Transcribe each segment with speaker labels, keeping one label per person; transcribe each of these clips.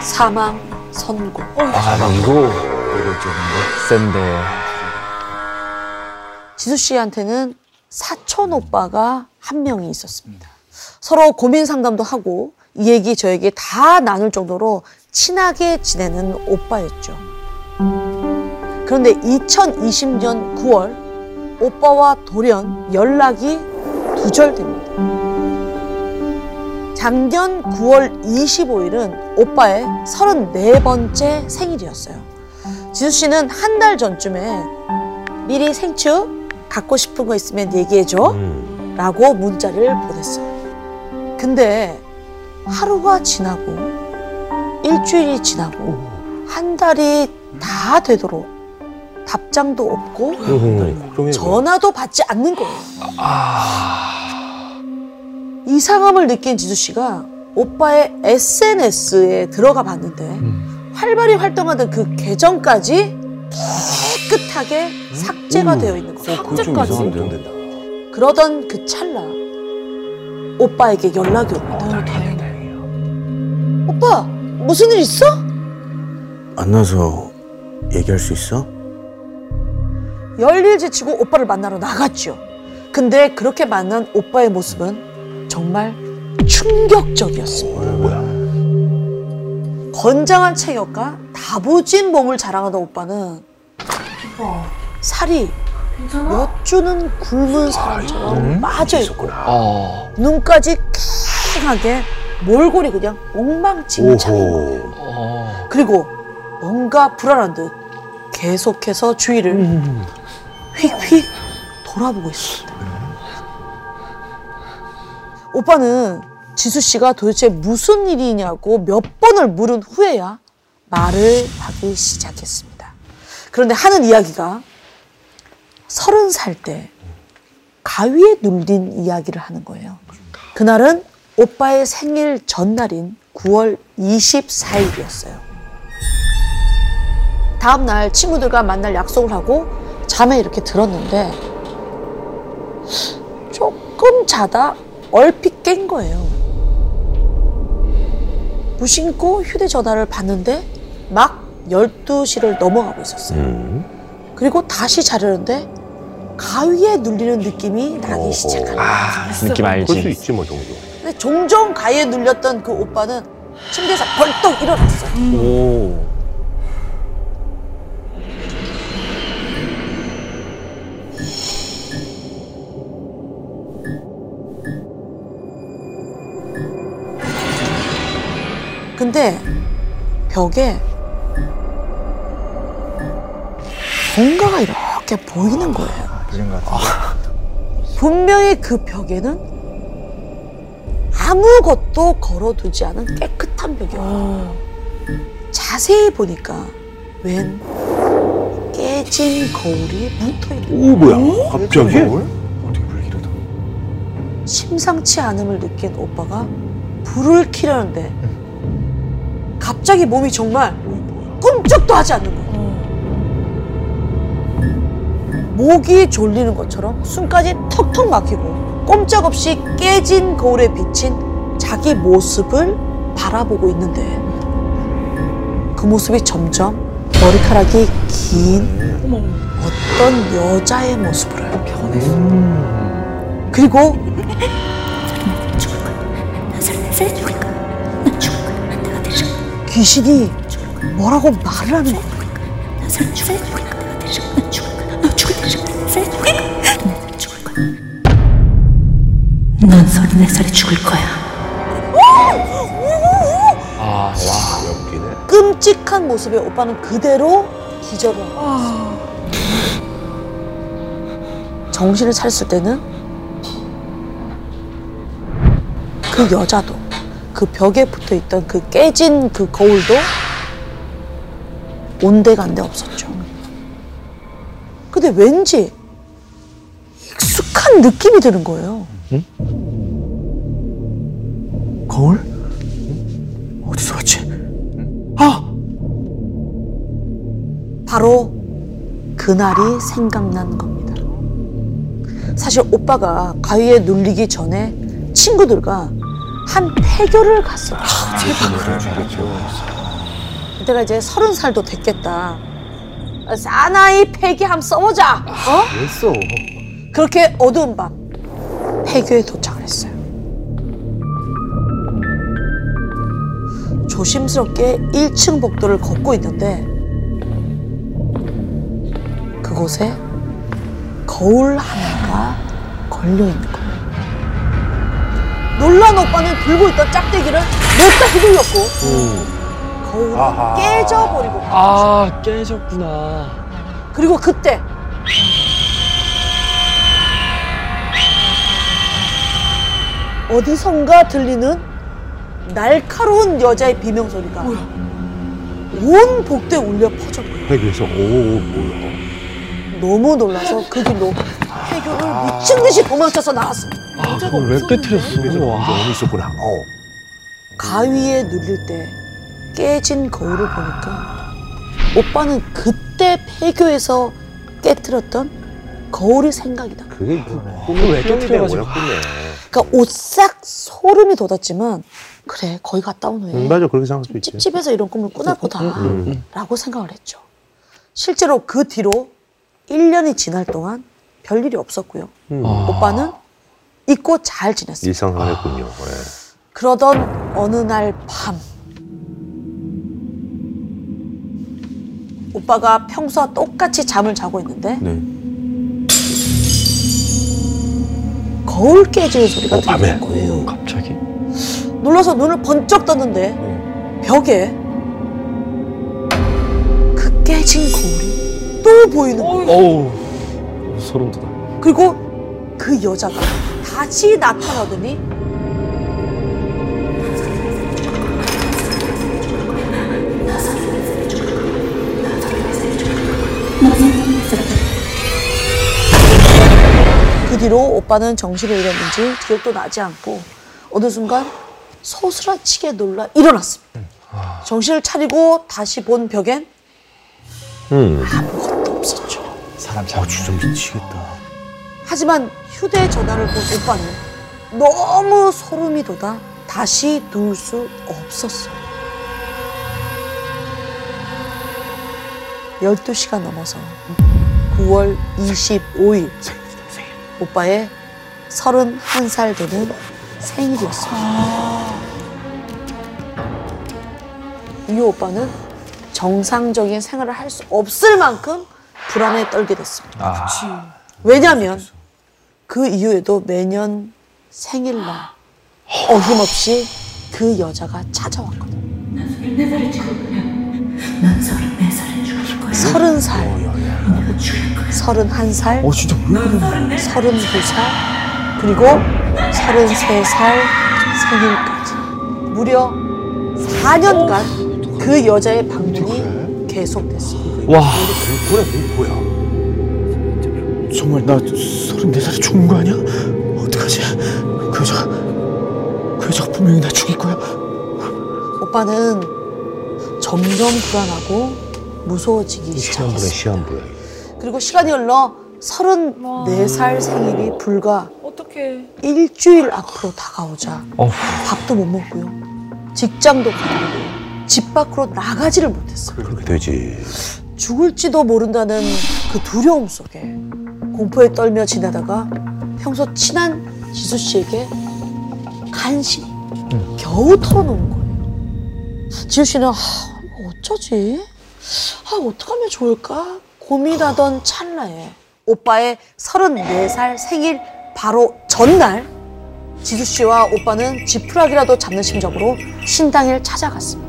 Speaker 1: 사망 선고.
Speaker 2: 아, 이거 이거 좀 센데.
Speaker 1: 지수 씨한테는 사촌 오빠가 한 명이 있었습니다. 서로 고민 상담도 하고 이 얘기 저 얘기 다 나눌 정도로 친하게 지내는 오빠였죠. 그런데 2020년 9월 오빠와 돌연 연락이 두절됩니다. 작년 9월 25일은 오빠의 34번째 생일이었어요. 지수 씨는 한 달 전쯤에 미리 생추 갖고 싶은 거 있으면 얘기해줘 라고 문자를 보냈어요. 근데 하루가 지나고 일주일이 지나고 한 달이 다 되도록 답장도 없고. 전화도 받지 않는 거예요. 이상함을 느낀 지수 씨가 오빠의 SNS에 들어가 봤는데 활발히 활동하던 그 계정까지 깨끗하게 삭제가 되어 있는 거예요.
Speaker 3: 좀 이상한데.
Speaker 1: 그러던 그 찰나 오빠에게 연락이 옵니다. 오빠 무슨 일 있어?
Speaker 3: 만나서 얘기할 수 있어?
Speaker 1: 열일 제치고 오빠를 만나러 나갔죠. 근데 그렇게 만난 오빠의 모습은 정말 충격적이었습니다.
Speaker 3: 뭐야?
Speaker 1: 건장한 체격과 다부진 몸을 자랑하던 오빠는 살이 몇 주는 굶은 사람처럼 빠져 있고
Speaker 2: 어.
Speaker 1: 눈까지 캥하게 몰골이 그냥 엉망진창인 거예요.
Speaker 2: 어.
Speaker 1: 그리고 뭔가 불안한 듯 계속해서 주위를 휙휙 돌아보고 있습니다. 오빠는 지수 씨가 도대체 무슨 일이냐고 몇 번을 물은 후에야 말을 하기 시작했습니다. 그런데 하는 이야기가 서른 살 때 가위에 눌린 이야기를 하는 거예요. 그날은 오빠의 생일 전날인 9월 24일이었어요. 다음 날 친구들과 만날 약속을 하고 잠에 이렇게 들었는데 조금 자다 얼핏 깬 거예요. 무심코 휴대전화를 봤는데 막 12시를 넘어가고 있었어요.
Speaker 3: 음.
Speaker 1: 그리고 다시 자려는데 가위에 눌리는 느낌이 나기
Speaker 3: 어허.
Speaker 1: 시작하는 거예요.
Speaker 2: 아, 느낌
Speaker 3: 그럴 수
Speaker 2: 알지.
Speaker 3: 있지 뭐 정도.
Speaker 1: 근데 종종 가위에 눌렸던 그 오빠는 침대에서 벌떡 일어났어요.
Speaker 3: 오.
Speaker 1: 근데 벽에 뭔가가 이렇게 보이는 거예요.
Speaker 2: 이런 것 같은데.
Speaker 1: 분명히 그 벽에는 아무것도 걸어두지 않은 깨끗한 벽이에요. 자세히 보니까 웬 깨진 거울이 붙어 있는
Speaker 3: 오 뭐야? 갑자기?
Speaker 2: 어떻게 불길하다.
Speaker 1: 심상치 않음을 느낀 오빠가 불을 켜려는데 갑자기 몸이 정말 꿈쩍도 하지 않는 거예요. 목이 졸리는 것처럼 숨까지 턱턱 막히고 꼼짝없이 깨진 거울에 비친 자기 모습을 바라보고 있는데 그 모습이 점점 머리카락이 긴 어떤 여자의 모습으로 그리고 귀신이 뭐라고 말을 하는 거예요.
Speaker 4: 넌 서른네 살에 죽을 거야.
Speaker 2: 아, 와.
Speaker 3: 웃기네.
Speaker 1: 끔찍한 모습의 오빠는 그대로 기절을 한 거예요. 정신을 차렸을 때는 그 여자도 그 벽에 붙어 있던 그 깨진 그 거울도 온데간데 없었죠. 근데 왠지 익숙한 느낌이 드는 거예요.
Speaker 3: 거울? 어디서 왔지? 아!
Speaker 1: 바로 그날이 생각난 겁니다. 사실 오빠가 가위에 눌리기 전에 친구들과 한 폐교를 갔어요. 그때가 이제 서른 살도 됐겠다. 사나이 폐기 한번 써보자. 어?
Speaker 3: 했어.
Speaker 1: 그렇게 어두운 밤 폐교에 도착을 했어요. 조심스럽게 1층 복도를 걷고 있는데 그곳에 거울 하나가 걸려 있는 거예요. 놀란 오빠는 들고 있던 짝대기를 냅다 휘둘렀고 거울이
Speaker 3: 아하.
Speaker 1: 깨져버리고
Speaker 2: 아 깨졌구나.
Speaker 1: 그리고 그때 어디선가 들리는 날카로운 여자의 비명 소리가 온 복도에 울려 퍼졌고요.
Speaker 3: 회계에서 오 뭐야?
Speaker 1: 너무 놀라서 그 길로 폐교를 미친 듯이 도망쳐서 나왔습니다.
Speaker 2: 아 그걸 왜 깨뜨렸어?
Speaker 3: 영이 있었구나. 어.
Speaker 1: 가위에 눌릴 때 깨진 거울을 보니까 오빠는 그때 폐교에서 깨뜨렸던 거울이 생각이 나.
Speaker 3: 그게
Speaker 2: 그걸 왜 깨뜨려가지고.
Speaker 3: 꿈에.
Speaker 1: 그러니까 오싹 소름이 돋았지만 그래 거기 갔다 온 후에
Speaker 3: 응, 맞아 그렇게 생각할 수 있지.
Speaker 1: 찝찝해서 이런 꿈을 꾸나
Speaker 3: 음.
Speaker 1: 보다라고 생각을 했죠. 실제로 그 뒤로 1년이 지날 동안 별 일이 없었고요.
Speaker 3: 음.
Speaker 2: 아.
Speaker 1: 오빠는 잊고 잘 지냈어요.
Speaker 3: 일상생활했군요. 예.
Speaker 1: 그러던 어느 날 밤 오빠가 평소와 똑같이 잠을 자고 있는데
Speaker 3: 네.
Speaker 1: 거울 깨지는 소리가
Speaker 3: 어?
Speaker 1: 들리는 거예요.
Speaker 2: 갑자기?
Speaker 1: 놀라서 눈을 번쩍 떴는데
Speaker 3: 네.
Speaker 1: 벽에 그 깨진 거울이 또 보이는 거예요.
Speaker 2: 어우 소름 돋아.
Speaker 1: 그리고 그 여자가 다시 나타나더니 그 뒤로 오빠는 정신을 잃었는지 기억도 나지 않고 어느 순간 소스라치게 놀라 일어났습니다. 정신을 차리고 다시 본 벽엔
Speaker 3: 음.
Speaker 1: 아무것도.
Speaker 2: 사람
Speaker 3: 아 진짜 미치겠다.
Speaker 1: 하지만 휴대전화를 본 오빠는 너무 소름이 돋아 다시 누울 수 없었어요. 12시가 넘어서 9월 25일 오빠의 31살 되는 생일이었어요. 이 오빠는 정상적인 생활을 할 수 없을 만큼 불안에 떨게 됐습니다. 왜냐하면 그 이후에도 매년 생일날 어김없이 그 여자가 찾아왔거든.
Speaker 4: 난 서른 네 살에 죽을 거야.
Speaker 1: 서른 살, 서른 한 살,
Speaker 2: 어 진짜 왜 그러냐?
Speaker 1: 서른 두 살, 그리고 서른 세 살 생일까지 무려 4년간 그 여자의 방문이 계속됐습니다.
Speaker 2: 와
Speaker 3: 뭐야 뭐야?
Speaker 5: 정말 나 서른네 살에 죽는 거 아니야? 어떡하지? 그 여자 그 여자가 분명히 나 죽일 거야.
Speaker 1: 오빠는 점점 불안하고 무서워지기 시작했어요.
Speaker 3: 시한부야.
Speaker 1: 그리고 시간이 흘러 34살 생일이 불과
Speaker 6: 어떡해.
Speaker 1: 일주일 앞으로 다가오자
Speaker 2: 어후.
Speaker 1: 밥도 못 먹고요. 직장도 가고 집 밖으로 나가지를 못했어요.
Speaker 3: 그렇게 되지.
Speaker 1: 죽을지도 모른다는 그 두려움 속에 공포에 떨며 지내다가 평소 친한 지수 씨에게 간신히 겨우 털어놓은 거예요. 지수 씨는 아, 어쩌지? 아, 어떡하면 좋을까? 고민하던 찰나에 오빠의 34살 생일 바로 전날 지수 씨와 오빠는 지푸라기라도 잡는 심정으로 신당을 찾아갔습니다.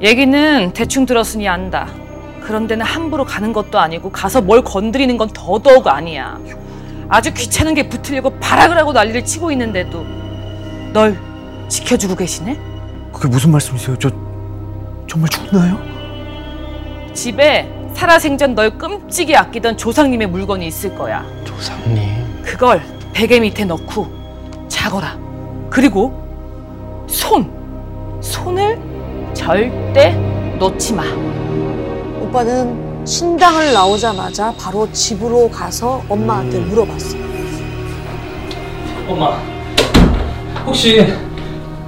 Speaker 6: 얘기는 대충 들었으니 안다. 그런 데는 함부로 가는 것도 아니고 가서 뭘 건드리는 건 더더욱 아니야. 아주 귀찮은 게 붙으려고 발악을 하고 난리를 치고 있는데도 널 지켜주고 계시네?
Speaker 5: 그게 무슨 말씀이세요? 저 정말 죽나요?
Speaker 6: 집에 살아생전 널 끔찍이 아끼던 조상님의 물건이 있을 거야.
Speaker 2: 조상님.
Speaker 6: 그걸 베개 밑에 넣고 자거라. 그리고 손! 손을 절대 놓지 마.
Speaker 1: 오빠는 신당을 나오자마자 바로 집으로 가서 엄마한테 물어봤어요.
Speaker 6: 엄마,
Speaker 5: 혹시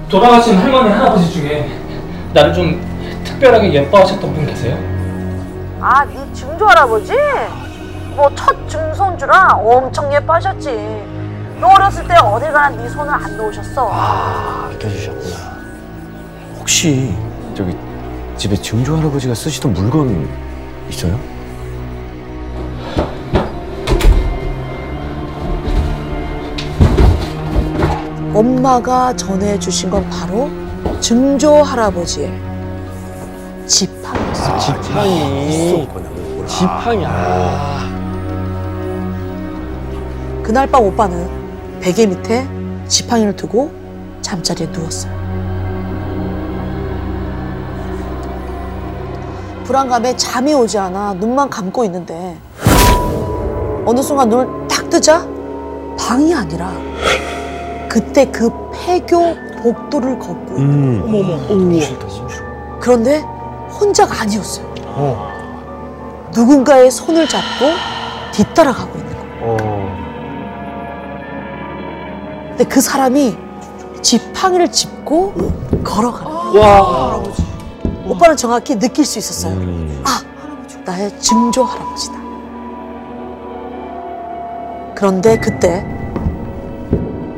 Speaker 5: 돌아가신 할머니 할아버지 중에 나를 좀 특별하게 예뻐하셨던 분 계세요?
Speaker 1: 아, 네 증조 할아버지? 뭐 첫 증손주라 엄청 예뻐하셨지. 너 어렸을 때 어딜 가나 네 손을 안 놓으셨어.
Speaker 3: 아, 느껴주셨구나. 혹시 저기 집에 증조 할아버지가 쓰시던 물건 있어요?
Speaker 1: 엄마가 전해주신 건 바로 증조 할아버지의 지팡이였어요.
Speaker 3: 지팡이.
Speaker 2: 지팡이. 아.
Speaker 1: 그날 밤 오빠는 베개 밑에 지팡이를 두고 잠자리에 누웠어요. 불안감에 잠이 오지 않아. 눈만 감고 있는데. 어느 순간 눈을 딱 뜨자. 방이 아니라 그때 그 폐교 복도를 걷고 있는
Speaker 3: 음.
Speaker 1: 그런데 혼자가 아니었어요. 누군가의 손을 잡고 뒤따라가고 있는 거예요. 근데 그 사람이 지팡이를 짚고 걸어가는 거예요. 오빠는 정확히 느낄 수 있었어요.
Speaker 3: 음.
Speaker 1: 아, 나의 증조 할아버지다. 그런데 그때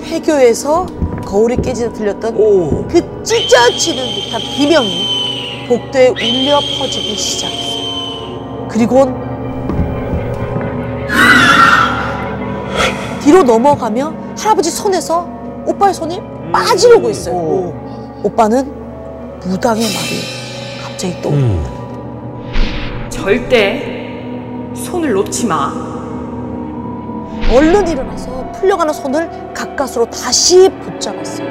Speaker 1: 폐교에서 거울이 깨지다 들렸던
Speaker 3: 오.
Speaker 1: 그 찢어지는 듯한 비명이 복도에 울려 퍼지기 시작했어요. 그리곤 뒤로 넘어가며 할아버지 손에서 오빠의 손이 빠지려고 했어요. 오빠는 무당의 말이 갑자기 또
Speaker 3: 음.
Speaker 6: 절대 손을 놓지 마.
Speaker 1: 얼른 일어나서 풀려가는 손을 가까스로 다시 붙잡았어요.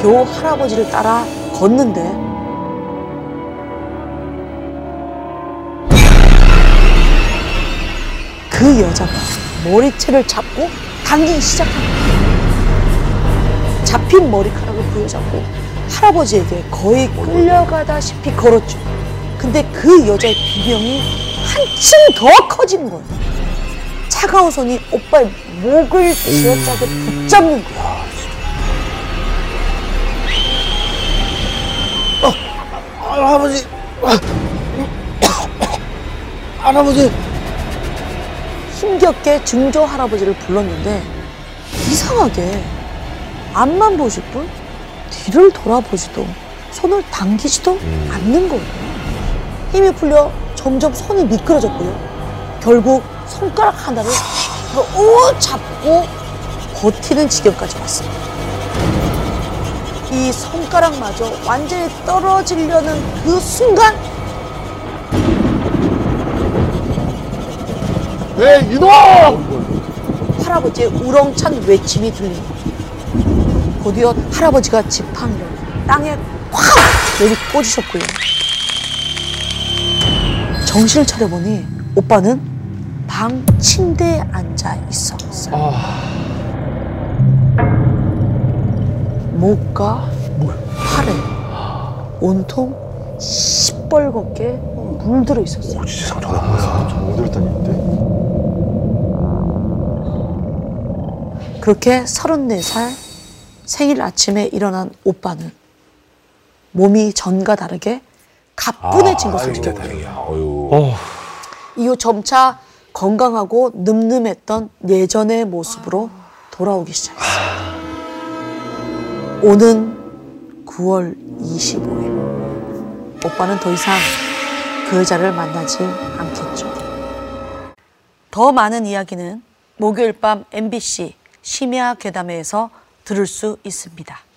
Speaker 1: 겨우 할아버지를 따라 걷는데 그 여자가 머리채를 잡고 당기기 시작합니다. 잡힌 머리카락을 부여잡고 할아버지에게 거의 끌려가다시피 걸었죠. 근데 그 여자의 비명이 한층 더 커지는 거예요. 차가운 손이 오빠의 목을 쥐어짜게 붙잡는 거예요.
Speaker 3: 할아버지. 할아버지.
Speaker 1: 힘겹게 증조 할아버지를 불렀는데 이상하게 앞만 보실 뿐 뒤를 돌아보지도 손을 당기지도 않는 거예요. 힘이 풀려 점점 손이 미끄러졌고요. 결국 손가락 하나를 오 잡고 버티는 지경까지 왔어요. 이 손가락마저 완전히 떨어지려는 그 순간
Speaker 2: 네, 이놈!
Speaker 1: 할아버지의 우렁찬 외침이 들립니다. 곧이어 할아버지가 지팡이를 땅에 콱 내리 꽂으셨고요. 정신을 차려보니 오빠는 방 침대에 앉아 있었어요. 목과 팔에 온통 시뻘겋게 물들어 있었어요.
Speaker 3: 진짜 상처가
Speaker 1: 그렇게 34살 생일 아침에 일어난 오빠는 몸이 전과 다르게 가뿐해진 것을
Speaker 3: 진짜
Speaker 1: 느꼈고
Speaker 3: 다행이야. 어유.
Speaker 1: 이후 점차 건강하고 늠름했던 예전의 모습으로 돌아오기 시작했습니다. 오는 9월 25일 오빠는 더 이상 그 여자를 만나지 않겠죠. 더 많은 이야기는 목요일 밤 MBC 심야 괴담회에서 들을 수 있습니다.